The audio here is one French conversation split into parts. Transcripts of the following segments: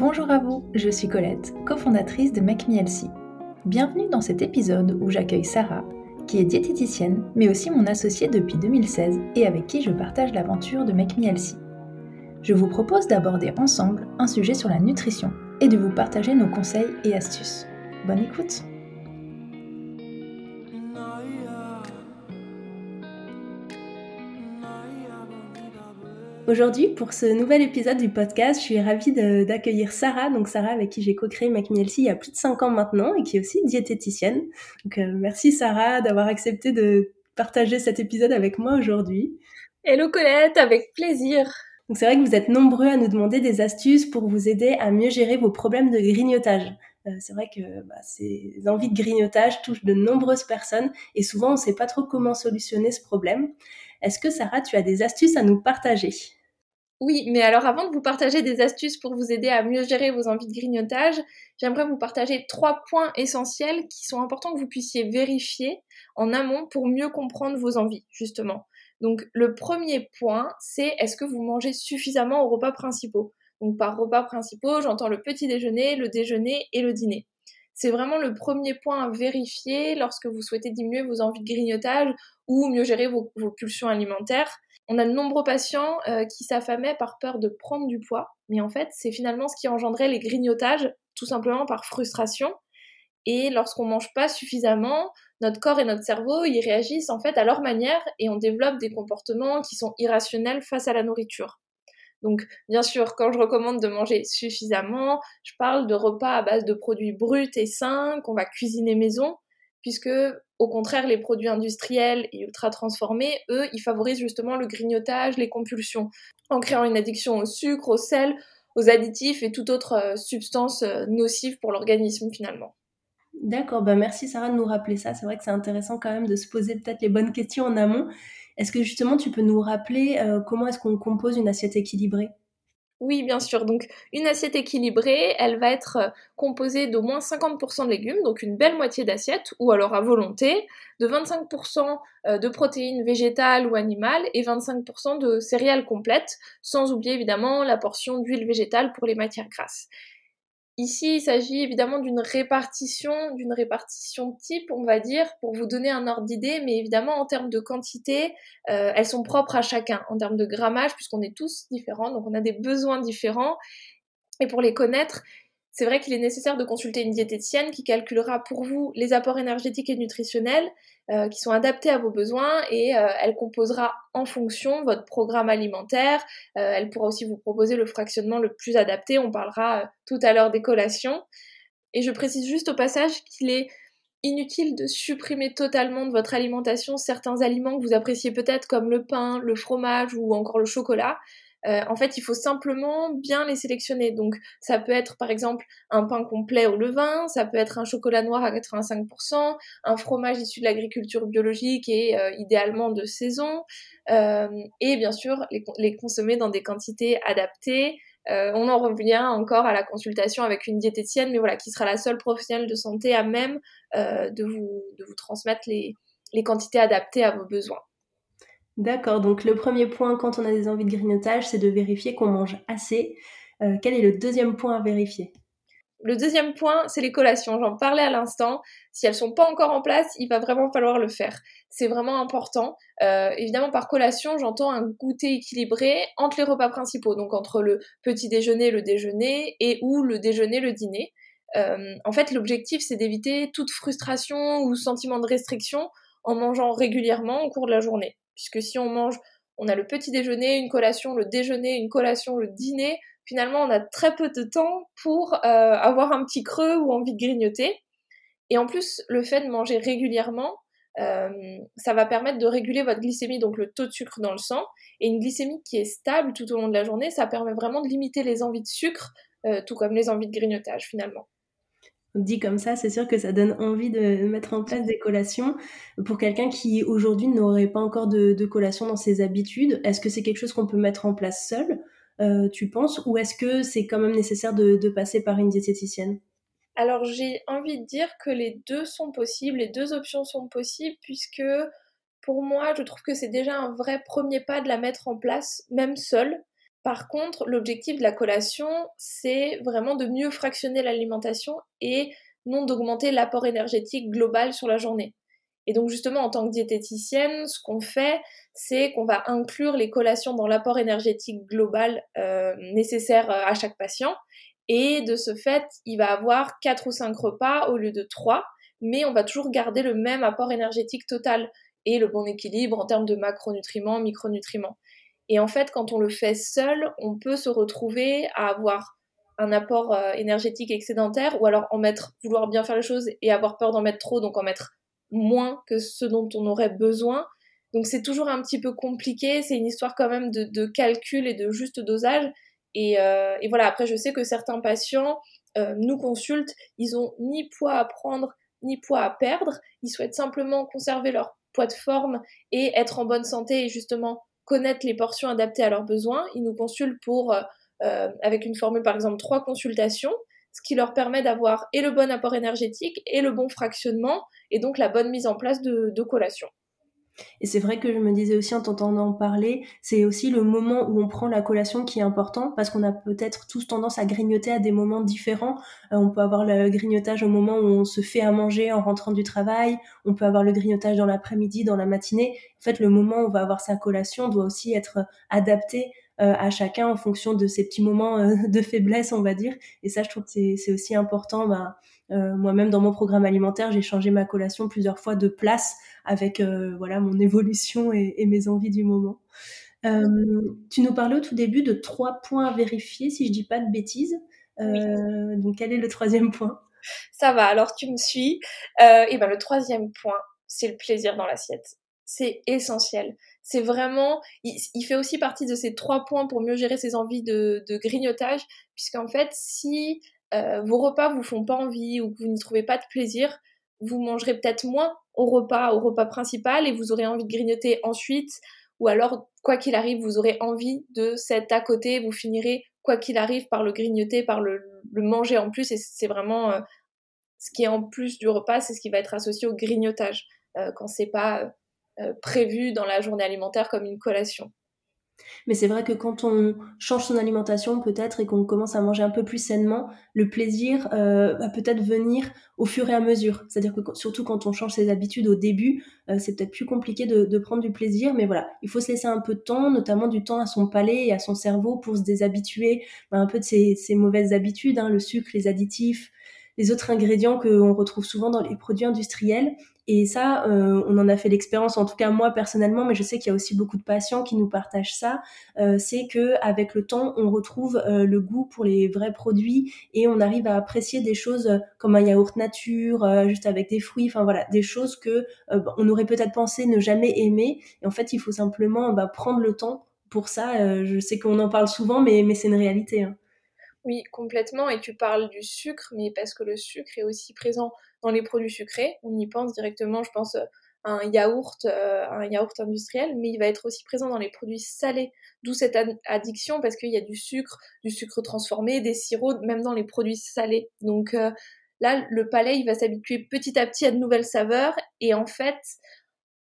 Bonjour à vous, je suis Colette, cofondatrice de Make. Bienvenue dans cet épisode où j'accueille Sarah, qui est diététicienne, mais aussi mon associée depuis 2016 et avec qui je partage l'aventure de Make. Je vous propose d'aborder ensemble un sujet sur la nutrition et de vous partager nos conseils et astuces. Bonne écoute Aujourd'hui, pour ce nouvel épisode du podcast, je suis ravie d'accueillir Sarah, donc Sarah avec qui j'ai co-créé MacMielsi il y a plus de 5 ans maintenant et qui est aussi diététicienne. Donc euh, merci Sarah d'avoir accepté de partager cet épisode avec moi aujourd'hui. Hello Colette, avec plaisir. Donc c'est vrai que vous êtes nombreux à nous demander des astuces pour vous aider à mieux gérer vos problèmes de grignotage. Euh, c'est vrai que bah, ces envies de grignotage touchent de nombreuses personnes et souvent on ne sait pas trop comment solutionner ce problème. Est-ce que Sarah, tu as des astuces à nous partager? Oui, mais alors avant de vous partager des astuces pour vous aider à mieux gérer vos envies de grignotage, j'aimerais vous partager trois points essentiels qui sont importants que vous puissiez vérifier en amont pour mieux comprendre vos envies, justement. Donc le premier point, c'est est-ce que vous mangez suffisamment aux repas principaux? Donc par repas principaux, j'entends le petit déjeuner, le déjeuner et le dîner. C'est vraiment le premier point à vérifier lorsque vous souhaitez diminuer vos envies de grignotage ou mieux gérer vos, vos pulsions alimentaires. On a de nombreux patients euh, qui s'affamaient par peur de prendre du poids, mais en fait, c'est finalement ce qui engendrait les grignotages, tout simplement par frustration. Et lorsqu'on mange pas suffisamment, notre corps et notre cerveau, ils réagissent en fait à leur manière et on développe des comportements qui sont irrationnels face à la nourriture. Donc, bien sûr, quand je recommande de manger suffisamment, je parle de repas à base de produits bruts et sains qu'on va cuisiner maison, puisque au contraire, les produits industriels et ultra transformés, eux, ils favorisent justement le grignotage, les compulsions, en créant une addiction au sucre, au sel, aux additifs et toute autre euh, substance euh, nocive pour l'organisme finalement. D'accord, bah merci Sarah de nous rappeler ça. C'est vrai que c'est intéressant quand même de se poser peut-être les bonnes questions en amont. Est-ce que justement tu peux nous rappeler euh, comment est-ce qu'on compose une assiette équilibrée? Oui, bien sûr. Donc, une assiette équilibrée, elle va être euh, composée d'au moins 50% de légumes, donc une belle moitié d'assiette, ou alors à volonté, de 25% euh, de protéines végétales ou animales et 25% de céréales complètes, sans oublier évidemment la portion d'huile végétale pour les matières grasses. Ici, il s'agit évidemment d'une répartition, d'une répartition type, on va dire, pour vous donner un ordre d'idée, mais évidemment en termes de quantité, euh, elles sont propres à chacun. En termes de grammage, puisqu'on est tous différents, donc on a des besoins différents. Et pour les connaître, c'est vrai qu'il est nécessaire de consulter une diététicienne qui calculera pour vous les apports énergétiques et nutritionnels euh, qui sont adaptés à vos besoins et euh, elle composera en fonction votre programme alimentaire. Euh, elle pourra aussi vous proposer le fractionnement le plus adapté. On parlera tout à l'heure des collations. Et je précise juste au passage qu'il est inutile de supprimer totalement de votre alimentation certains aliments que vous appréciez peut-être comme le pain, le fromage ou encore le chocolat. Euh, en fait, il faut simplement bien les sélectionner. Donc, ça peut être par exemple un pain complet au levain, ça peut être un chocolat noir à 85%, un fromage issu de l'agriculture biologique et euh, idéalement de saison, euh, et bien sûr les, consommer dans des quantités adaptées. on en revient encore à la consultation avec une diététicienne, mais voilà, qui sera la seule professionnelle de santé à même de vous, de, vous, transmettre les quantités adaptées à vos besoins. D'accord, donc le premier point quand on a des envies de grignotage, c'est de vérifier qu'on mange assez. Euh, quel est le deuxième point à vérifier? Le deuxième point, c'est les collations. J'en parlais à l'instant. Si elles sont pas encore en place, il va vraiment falloir le faire. C'est vraiment important. Euh, évidemment, par collation, j'entends un goûter équilibré entre les repas principaux, donc entre le petit déjeuner, le déjeuner, et ou le déjeuner, le dîner. Euh, en fait, l'objectif, c'est d'éviter toute frustration ou sentiment de restriction en mangeant régulièrement au cours de la journée puisque si on mange, on a le petit déjeuner, une collation, le déjeuner, une collation, le dîner, finalement on a très peu de temps pour euh, avoir un petit creux ou envie de grignoter. Et en plus, le fait de manger régulièrement, euh, ça va permettre de réguler votre glycémie, donc le taux de sucre dans le sang. Et une glycémie qui est stable tout au long de la journée, ça permet vraiment de limiter les envies de sucre, euh, tout comme les envies de grignotage finalement dit comme ça, c'est sûr que ça donne envie de mettre en place des collations. Pour quelqu'un qui aujourd'hui n'aurait pas encore de, collation dans ses habitudes, est-ce que c'est quelque chose qu'on peut mettre en place seul, euh, tu penses, ou est-ce que c'est quand même nécessaire de, passer par une diététicienne? Alors j'ai envie de dire que les deux sont possibles, les deux options sont possibles, puisque pour moi, je trouve que c'est déjà un vrai premier pas de la mettre en place, même seule. Par contre, l'objectif de la collation, c'est vraiment de mieux fractionner l'alimentation et non d'augmenter l'apport énergétique global sur la journée. Et donc justement, en tant que diététicienne, ce qu'on fait, c'est qu'on va inclure les collations dans l'apport énergétique global euh, nécessaire euh, à chaque patient. Et de ce fait, il va avoir 4 ou 5 repas au lieu de 3, mais on va toujours garder le même apport énergétique total et le bon équilibre en termes de macronutriments, micronutriments. Et en fait, quand on le fait seul, on peut se retrouver à avoir un apport euh, énergétique excédentaire ou alors en mettre, vouloir bien faire les choses et avoir peur d'en mettre trop, donc en mettre moins que ce dont on aurait besoin. Donc c'est toujours un petit peu compliqué, c'est une histoire quand même de, calcul et de juste dosage. Euh, et, voilà, après je sais que certains patients euh, nous consultent, ils ont ni poids à prendre, ni poids à perdre, ils souhaitent simplement conserver leur poids de forme et être en bonne santé et justement connaître les portions adaptées à leurs besoins. Ils nous consultent pour euh, avec une formule par exemple trois consultations, ce qui leur permet d'avoir et le bon apport énergétique et le bon fractionnement et donc la bonne mise en place de, de collation. Et c'est vrai que je me disais aussi en t'entendant parler, c'est aussi le moment où on prend la collation qui est important parce qu'on a peut-être tous tendance à grignoter à des moments différents. Euh, on peut avoir le grignotage au moment où on se fait à manger en rentrant du travail, on peut avoir le grignotage dans l'après-midi, dans la matinée. En fait, le moment où on va avoir sa collation doit aussi être adapté à chacun en fonction de ces petits moments euh, de faiblesse, on va dire. Et ça, je trouve que c'est aussi important. Bah, euh, moi-même, dans mon programme alimentaire, j'ai changé ma collation plusieurs fois de place avec voilà mon évolution et, mes envies du moment. tu nous parlais au tout début de trois points à vérifier, si je dis pas de bêtises. Donc, quel est le troisième point? Ça va, alors tu me suis. et ben, le troisième point, c'est le plaisir dans l'assiette. C'est essentiel. C'est vraiment, il, fait aussi partie de ces trois points pour mieux gérer ses envies de, grignotage, puisqu'en fait, si euh, vos repas vous font pas envie ou que vous n'y trouvez pas de plaisir, vous mangerez peut-être moins au repas, au repas principal, et vous aurez envie de grignoter ensuite, ou alors, quoi qu'il arrive, vous aurez envie de cet à côté, vous finirez, quoi qu'il arrive, par le grignoter, par le, manger en plus, et c'est vraiment euh, ce qui est en plus du repas, c'est ce qui va être associé au grignotage, euh, quand c'est pas euh, prévu dans la journée alimentaire comme une collation. Mais c'est vrai que quand on change son alimentation peut-être et qu'on commence à manger un peu plus sainement, le plaisir euh, va peut-être venir au fur et à mesure. C'est-à-dire que surtout quand on change ses habitudes au début, euh, c'est peut-être plus compliqué de, prendre du plaisir. Mais voilà, il faut se laisser un peu de temps, notamment du temps à son palais et à son cerveau pour se déshabituer bah, un peu de ces, mauvaises habitudes, hein, le sucre, les additifs, les autres ingrédients qu'on retrouve souvent dans les produits industriels. Et ça, euh, on en a fait l'expérience, en tout cas moi personnellement, mais je sais qu'il y a aussi beaucoup de patients qui nous partagent ça. Euh, c'est que avec le temps, on retrouve euh, le goût pour les vrais produits et on arrive à apprécier des choses comme un yaourt nature, juste avec des fruits. Enfin voilà, des choses que on aurait peut-être pensé ne jamais aimer. Et en fait, il faut simplement bah, prendre le temps pour ça. je sais qu'on en parle souvent, mais, mais c'est une réalité. Hein. Oui, complètement. Et tu parles du sucre, mais parce que le sucre est aussi présent dans les produits sucrés. On y pense directement, je pense, à un yaourt, euh, un yaourt industriel, mais il va être aussi présent dans les produits salés. D'où cette addiction, parce qu'il y a du sucre, du sucre transformé, des sirops, même dans les produits salés. Donc euh, là, le palais, il va s'habituer petit à petit à de nouvelles saveurs. Et en fait,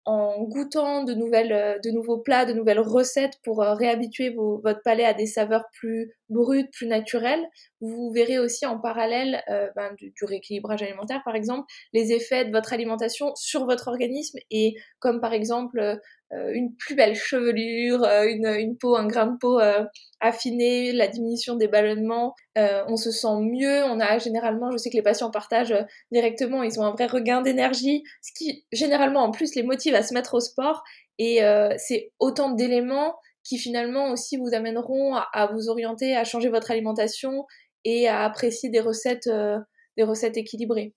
en goûtant de, nouvelles, euh, de nouveaux plats, de nouvelles recettes pour euh, réhabituer votre palais à des saveurs plus brutes, plus naturelles. Vous verrez aussi en parallèle euh, ben, du, rééquilibrage alimentaire, par exemple, les effets de votre alimentation sur votre organisme et comme par exemple euh, une plus belle chevelure, euh, une, peau, un grain de peau euh, affiné, la diminution des ballonnements, on se sent mieux, on a généralement, je sais que les patients partagent directement, ils ont un vrai regain d'énergie, ce qui généralement en plus les motive à se mettre au sport, et c'est autant d'éléments qui finalement aussi vous amèneront à, vous orienter, à changer votre alimentation et à apprécier des recettes, des recettes équilibrées.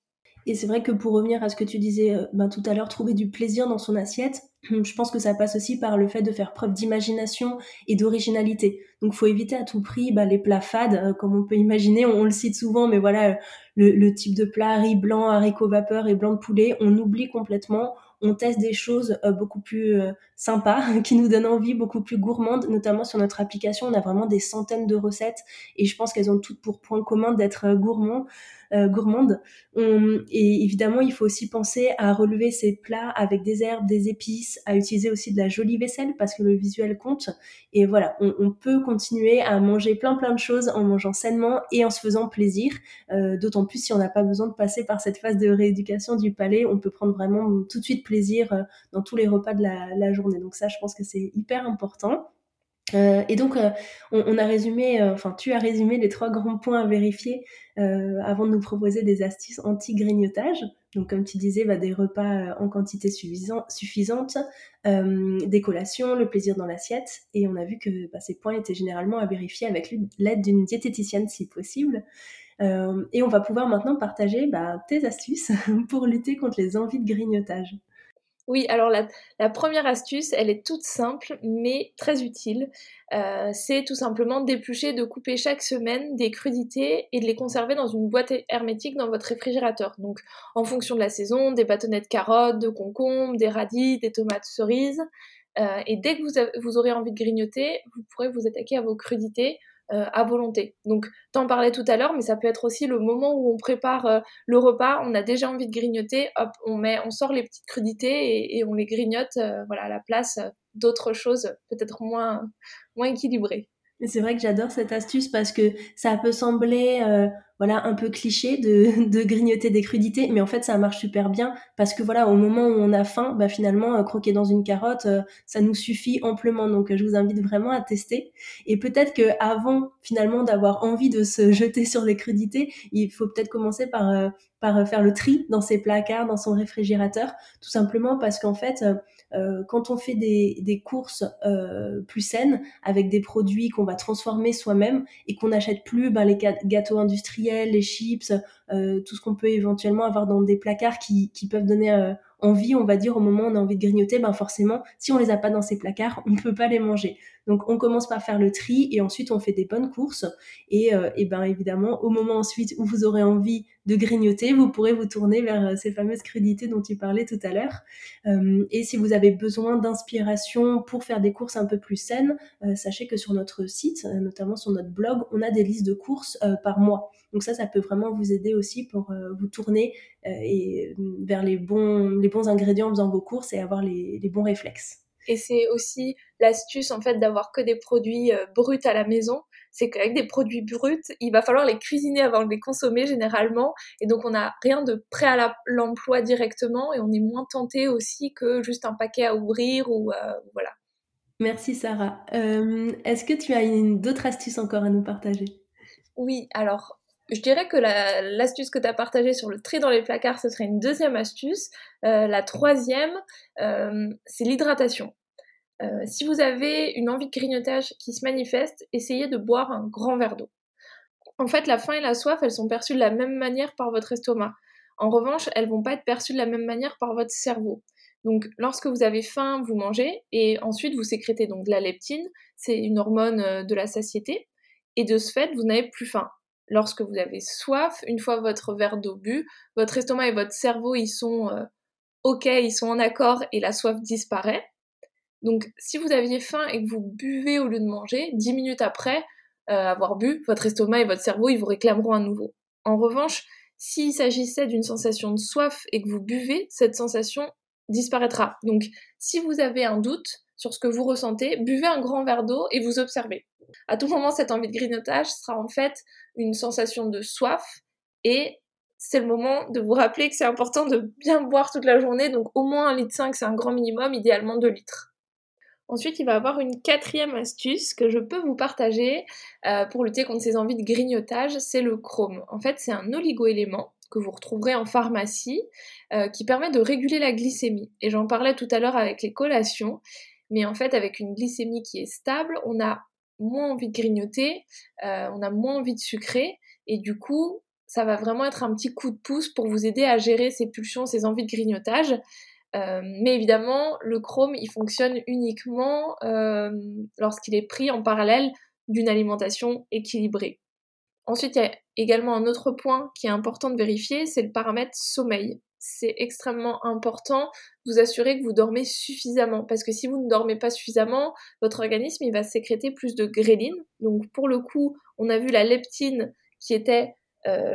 Et c'est vrai que pour revenir à ce que tu disais euh, ben, tout à l'heure, trouver du plaisir dans son assiette, je pense que ça passe aussi par le fait de faire preuve d'imagination et d'originalité. Donc faut éviter à tout prix ben, les plats fades, euh, comme on peut imaginer, on, le cite souvent, mais voilà, le, type de plat, riz blanc, haricots vapeur et blanc de poulet, on oublie complètement, on teste des choses euh, beaucoup plus sympas, qui nous donnent envie, beaucoup plus gourmandes, notamment sur notre application, on a vraiment des centaines de recettes, et je pense qu'elles ont toutes pour point commun d'être gourmands. gourmande. et évidemment, il faut aussi penser à relever ces plats avec des herbes, des épices, à utiliser aussi de la jolie vaisselle parce que le visuel compte. Et voilà, on, peut continuer à manger plein plein de choses en mangeant sainement et en se faisant plaisir. D'autant plus si on n'a pas besoin de passer par cette phase de rééducation du palais, on peut prendre vraiment tout de suite plaisir dans tous les repas de la, la journée. Donc ça, je pense que c'est hyper important. Euh, et donc, euh, on, a résumé, euh, enfin, tu as résumé les trois grands points à vérifier avant de nous proposer des astuces anti-grignotage. Donc, comme tu disais, bah, des repas en quantité suffisante, des collations, le plaisir dans l'assiette. Et on a vu que bah, ces points étaient généralement à vérifier avec l'aide d'une diététicienne si possible. et on va pouvoir maintenant partager bah, tes astuces pour lutter contre les envies de grignotage. Oui, alors la, première astuce, elle est toute simple mais très utile. Euh, c'est tout simplement d'éplucher, de couper chaque semaine des crudités et de les conserver dans une boîte hermétique dans votre réfrigérateur. Donc en fonction de la saison, des bâtonnets de carottes, de concombres, des radis, des tomates cerises. Euh, et dès que vous, vous aurez envie de grignoter, vous pourrez vous attaquer à vos crudités euh, à volonté. Donc, t'en parlais tout à l'heure, mais ça peut être aussi le moment où on prépare euh, le repas, on a déjà envie de grignoter, hop, on met, on sort les petites crudités et, on les grignote, euh, voilà, à la place d'autres choses peut-être moins, moins équilibrées. C'est vrai que j'adore cette astuce parce que ça peut sembler euh, voilà un peu cliché de, de, grignoter des crudités, mais en fait ça marche super bien parce que voilà au moment où on a faim, bah finalement euh, croquer dans une carotte, euh, ça nous suffit amplement. Donc je vous invite vraiment à tester. Et peut-être que avant finalement d'avoir envie de se jeter sur les crudités, il faut peut-être commencer par par faire le tri dans ses placards, dans son réfrigérateur, tout simplement parce qu'en fait euh, quand on fait des, des courses euh, plus saines avec des produits qu'on va transformer soi-même et qu'on n'achète plus ben, les gâteaux industriels, les chips, euh, tout ce qu'on peut éventuellement avoir dans des placards qui, qui peuvent donner euh, envie, on va dire, au moment où on a envie de grignoter, ben forcément, si on les a pas dans ces placards, on ne peut pas les manger. Donc on commence par faire le tri et ensuite on fait des bonnes courses. Et, euh, ben évidemment, au moment ensuite où vous aurez envie de grignoter, vous pourrez vous tourner vers euh, ces fameuses crudités dont tu parlais tout à l'heure. Euh, et si vous avez besoin d'inspiration pour faire des courses un peu plus saines, sachez que sur notre site, notamment sur notre blog, on a des listes de courses par mois. Donc ça, ça peut vraiment vous aider aussi pour vous tourner et, vers les bons, les bons ingrédients en faisant vos courses et avoir les bons réflexes. Et c'est aussi l'astuce en fait d'avoir que des produits euh, bruts à la maison. C'est qu'avec des produits bruts, il va falloir les cuisiner avant de les consommer généralement. Et donc on n'a rien de prêt à l'emploi directement et on est moins tenté aussi que juste un paquet à ouvrir ou euh, voilà. Merci Sarah. Euh, est-ce que tu as d'autres astuces encore à nous partager? Oui, alors je dirais que l'astuce que tu as partagée sur le tri dans les placards, ce serait une deuxième astuce. Euh, la troisième, euh, c'est l'hydratation. Euh, si vous avez une envie de grignotage qui se manifeste, essayez de boire un grand verre d'eau. En fait, la faim et la soif, elles sont perçues de la même manière par votre estomac. En revanche, elles vont pas être perçues de la même manière par votre cerveau. Donc, lorsque vous avez faim, vous mangez et ensuite vous sécrétez donc de la leptine, c'est une hormone de la satiété, et de ce fait, vous n'avez plus faim lorsque vous avez soif, une fois votre verre d'eau bu, votre estomac et votre cerveau, ils sont euh, OK, ils sont en accord et la soif disparaît. Donc si vous aviez faim et que vous buvez au lieu de manger, dix minutes après euh, avoir bu, votre estomac et votre cerveau, ils vous réclameront à nouveau. En revanche, s'il s'agissait d'une sensation de soif et que vous buvez, cette sensation disparaîtra. Donc si vous avez un doute sur ce que vous ressentez, buvez un grand verre d'eau et vous observez. À tout moment, cette envie de grignotage sera en fait une sensation de soif et c'est le moment de vous rappeler que c'est important de bien boire toute la journée, donc au moins 1,5 litre, c'est un grand minimum, idéalement 2 litres. Ensuite, il va y avoir une quatrième astuce que je peux vous partager euh, pour lutter contre ces envies de grignotage, c'est le chrome. En fait, c'est un oligoélément que vous retrouverez en pharmacie euh, qui permet de réguler la glycémie. Et j'en parlais tout à l'heure avec les collations, mais en fait, avec une glycémie qui est stable, on a moins envie de grignoter, euh, on a moins envie de sucrer, et du coup, ça va vraiment être un petit coup de pouce pour vous aider à gérer ces pulsions, ces envies de grignotage. Euh, mais évidemment, le chrome, il fonctionne uniquement euh, lorsqu'il est pris en parallèle d'une alimentation équilibrée. Ensuite, il y a également un autre point qui est important de vérifier, c'est le paramètre sommeil c'est extrêmement important vous assurer que vous dormez suffisamment. Parce que si vous ne dormez pas suffisamment, votre organisme il va sécréter plus de gréline. Donc pour le coup, on a vu la leptine qui était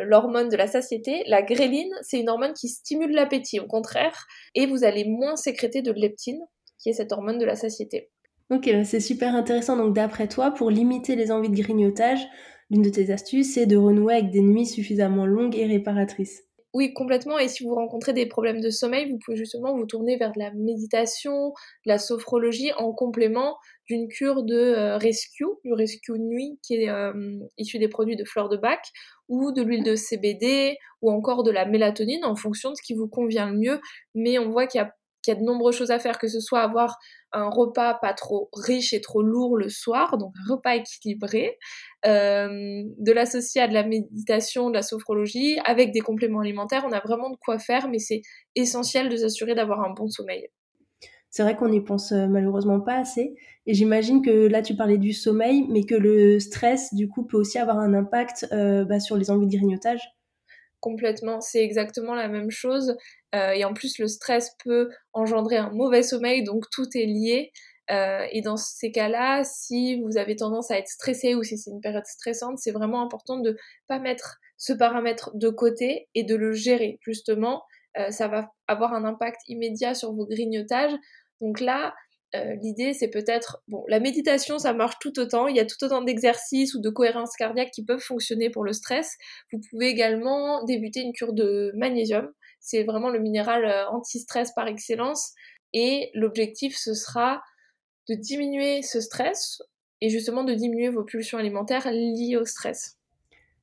l'hormone de la satiété, la gréline, c'est une hormone qui stimule l'appétit, au contraire, et vous allez moins sécréter de leptine, qui est cette hormone de la satiété. Ok, bah, c'est super intéressant. Donc d'après toi, pour limiter les envies de grignotage, l'une de tes astuces, c'est de renouer avec des nuits suffisamment longues et réparatrices. Oui, complètement. Et si vous rencontrez des problèmes de sommeil, vous pouvez justement vous tourner vers de la méditation, de la sophrologie en complément d'une cure de euh, rescue, du rescue nuit qui est euh, issu des produits de fleurs de bac, ou de l'huile de CBD, ou encore de la mélatonine en fonction de ce qui vous convient le mieux. Mais on voit qu'il y a qu'il y a de nombreuses choses à faire, que ce soit avoir un repas pas trop riche et trop lourd le soir, donc un repas équilibré, euh, de l'associer à de la méditation, de la sophrologie, avec des compléments alimentaires, on a vraiment de quoi faire, mais c'est essentiel de s'assurer d'avoir un bon sommeil. C'est vrai qu'on n'y pense euh, malheureusement pas assez. Et j'imagine que là, tu parlais du sommeil, mais que le stress, du coup, peut aussi avoir un impact euh, bah, sur les envies de grignotage complètement. C'est exactement la même chose. Euh, et en plus, le stress peut engendrer un mauvais sommeil, donc tout est lié. Euh, et dans ces cas-là, si vous avez tendance à être stressé ou si c'est une période stressante, c'est vraiment important de pas mettre ce paramètre de côté et de le gérer. Justement, euh, ça va avoir un impact immédiat sur vos grignotages. Donc là, euh, l'idée, c'est peut-être, bon, la méditation, ça marche tout autant. Il y a tout autant d'exercices ou de cohérence cardiaque qui peuvent fonctionner pour le stress. Vous pouvez également débuter une cure de magnésium. C'est vraiment le minéral euh, anti-stress par excellence. Et l'objectif, ce sera de diminuer ce stress et justement de diminuer vos pulsions alimentaires liées au stress.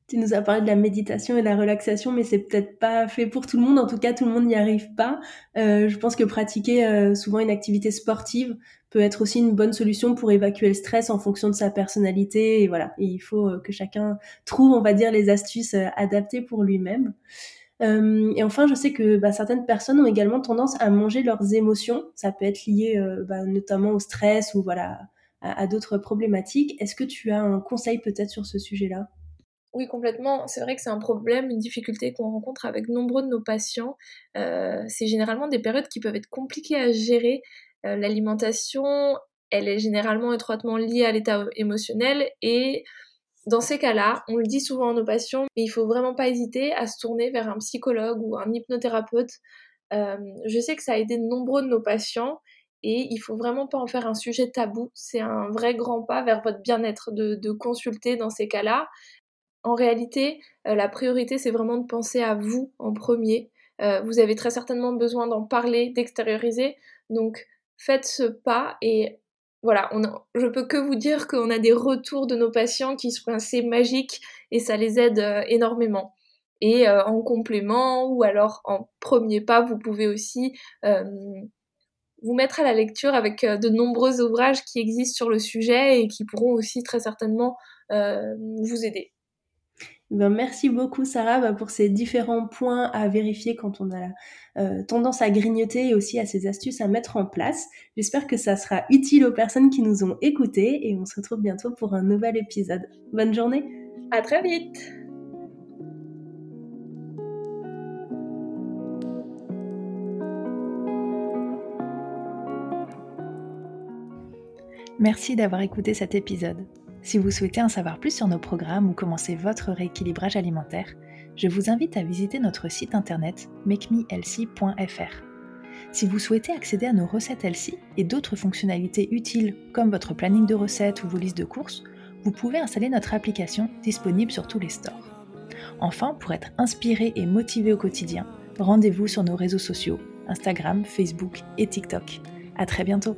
Tu nous as parlé de la méditation et de la relaxation, mais c'est peut-être pas fait pour tout le monde. En tout cas, tout le monde n'y arrive pas. Euh, je pense que pratiquer euh, souvent une activité sportive peut être aussi une bonne solution pour évacuer le stress en fonction de sa personnalité. Et voilà, il faut euh, que chacun trouve, on va dire, les astuces adaptées pour lui-même. et enfin, je sais que bah, certaines personnes ont également tendance à manger leurs émotions. Ça peut être lié bah, notamment au stress ou voilà à d'autres problématiques. Est-ce que tu as un conseil peut-être sur ce sujet-là? Oui, complètement. C'est vrai que c'est un problème, une difficulté qu'on rencontre avec nombreux de nos patients. Euh, c'est généralement des périodes qui peuvent être compliquées à gérer. Euh, l'alimentation, elle est généralement étroitement liée à l'état émotionnel et dans ces cas-là, on le dit souvent à nos patients, mais il faut vraiment pas hésiter à se tourner vers un psychologue ou un hypnothérapeute. Euh, je sais que ça a aidé de nombreux de nos patients et il faut vraiment pas en faire un sujet tabou. C'est un vrai grand pas vers votre bien-être de consulter dans ces cas-là. En réalité, euh, la priorité, c'est vraiment de penser à vous en premier. Euh, vous avez très certainement besoin d'en parler, d'extérioriser. Donc, faites ce pas et voilà, je peux que vous dire qu'on a des retours de nos patients qui sont assez magiques et ça les aide euh, énormément. Et en complément ou alors en premier pas, vous pouvez aussi vous mettre à la lecture avec de nombreux ouvrages qui existent sur le sujet et qui pourront aussi très certainement vous aider. Ben, merci beaucoup Sarah bah, pour ces différents points à vérifier quand on a euh, tendance à grignoter et aussi à ces astuces à mettre en place. J'espère que ça sera utile aux personnes qui nous ont écoutés et on se retrouve bientôt pour un nouvel épisode. Bonne journée À très vite Merci d'avoir écouté cet épisode. Si vous souhaitez en savoir plus sur nos programmes ou commencer votre rééquilibrage alimentaire, je vous invite à visiter notre site internet makemehealthy.fr. Si vous souhaitez accéder à nos recettes Elsie et d'autres fonctionnalités utiles comme votre planning de recettes ou vos listes de courses, vous pouvez installer notre application disponible sur tous les stores. Enfin, pour être inspiré et motivé au quotidien, rendez-vous sur nos réseaux sociaux, Instagram, Facebook et TikTok. À très bientôt!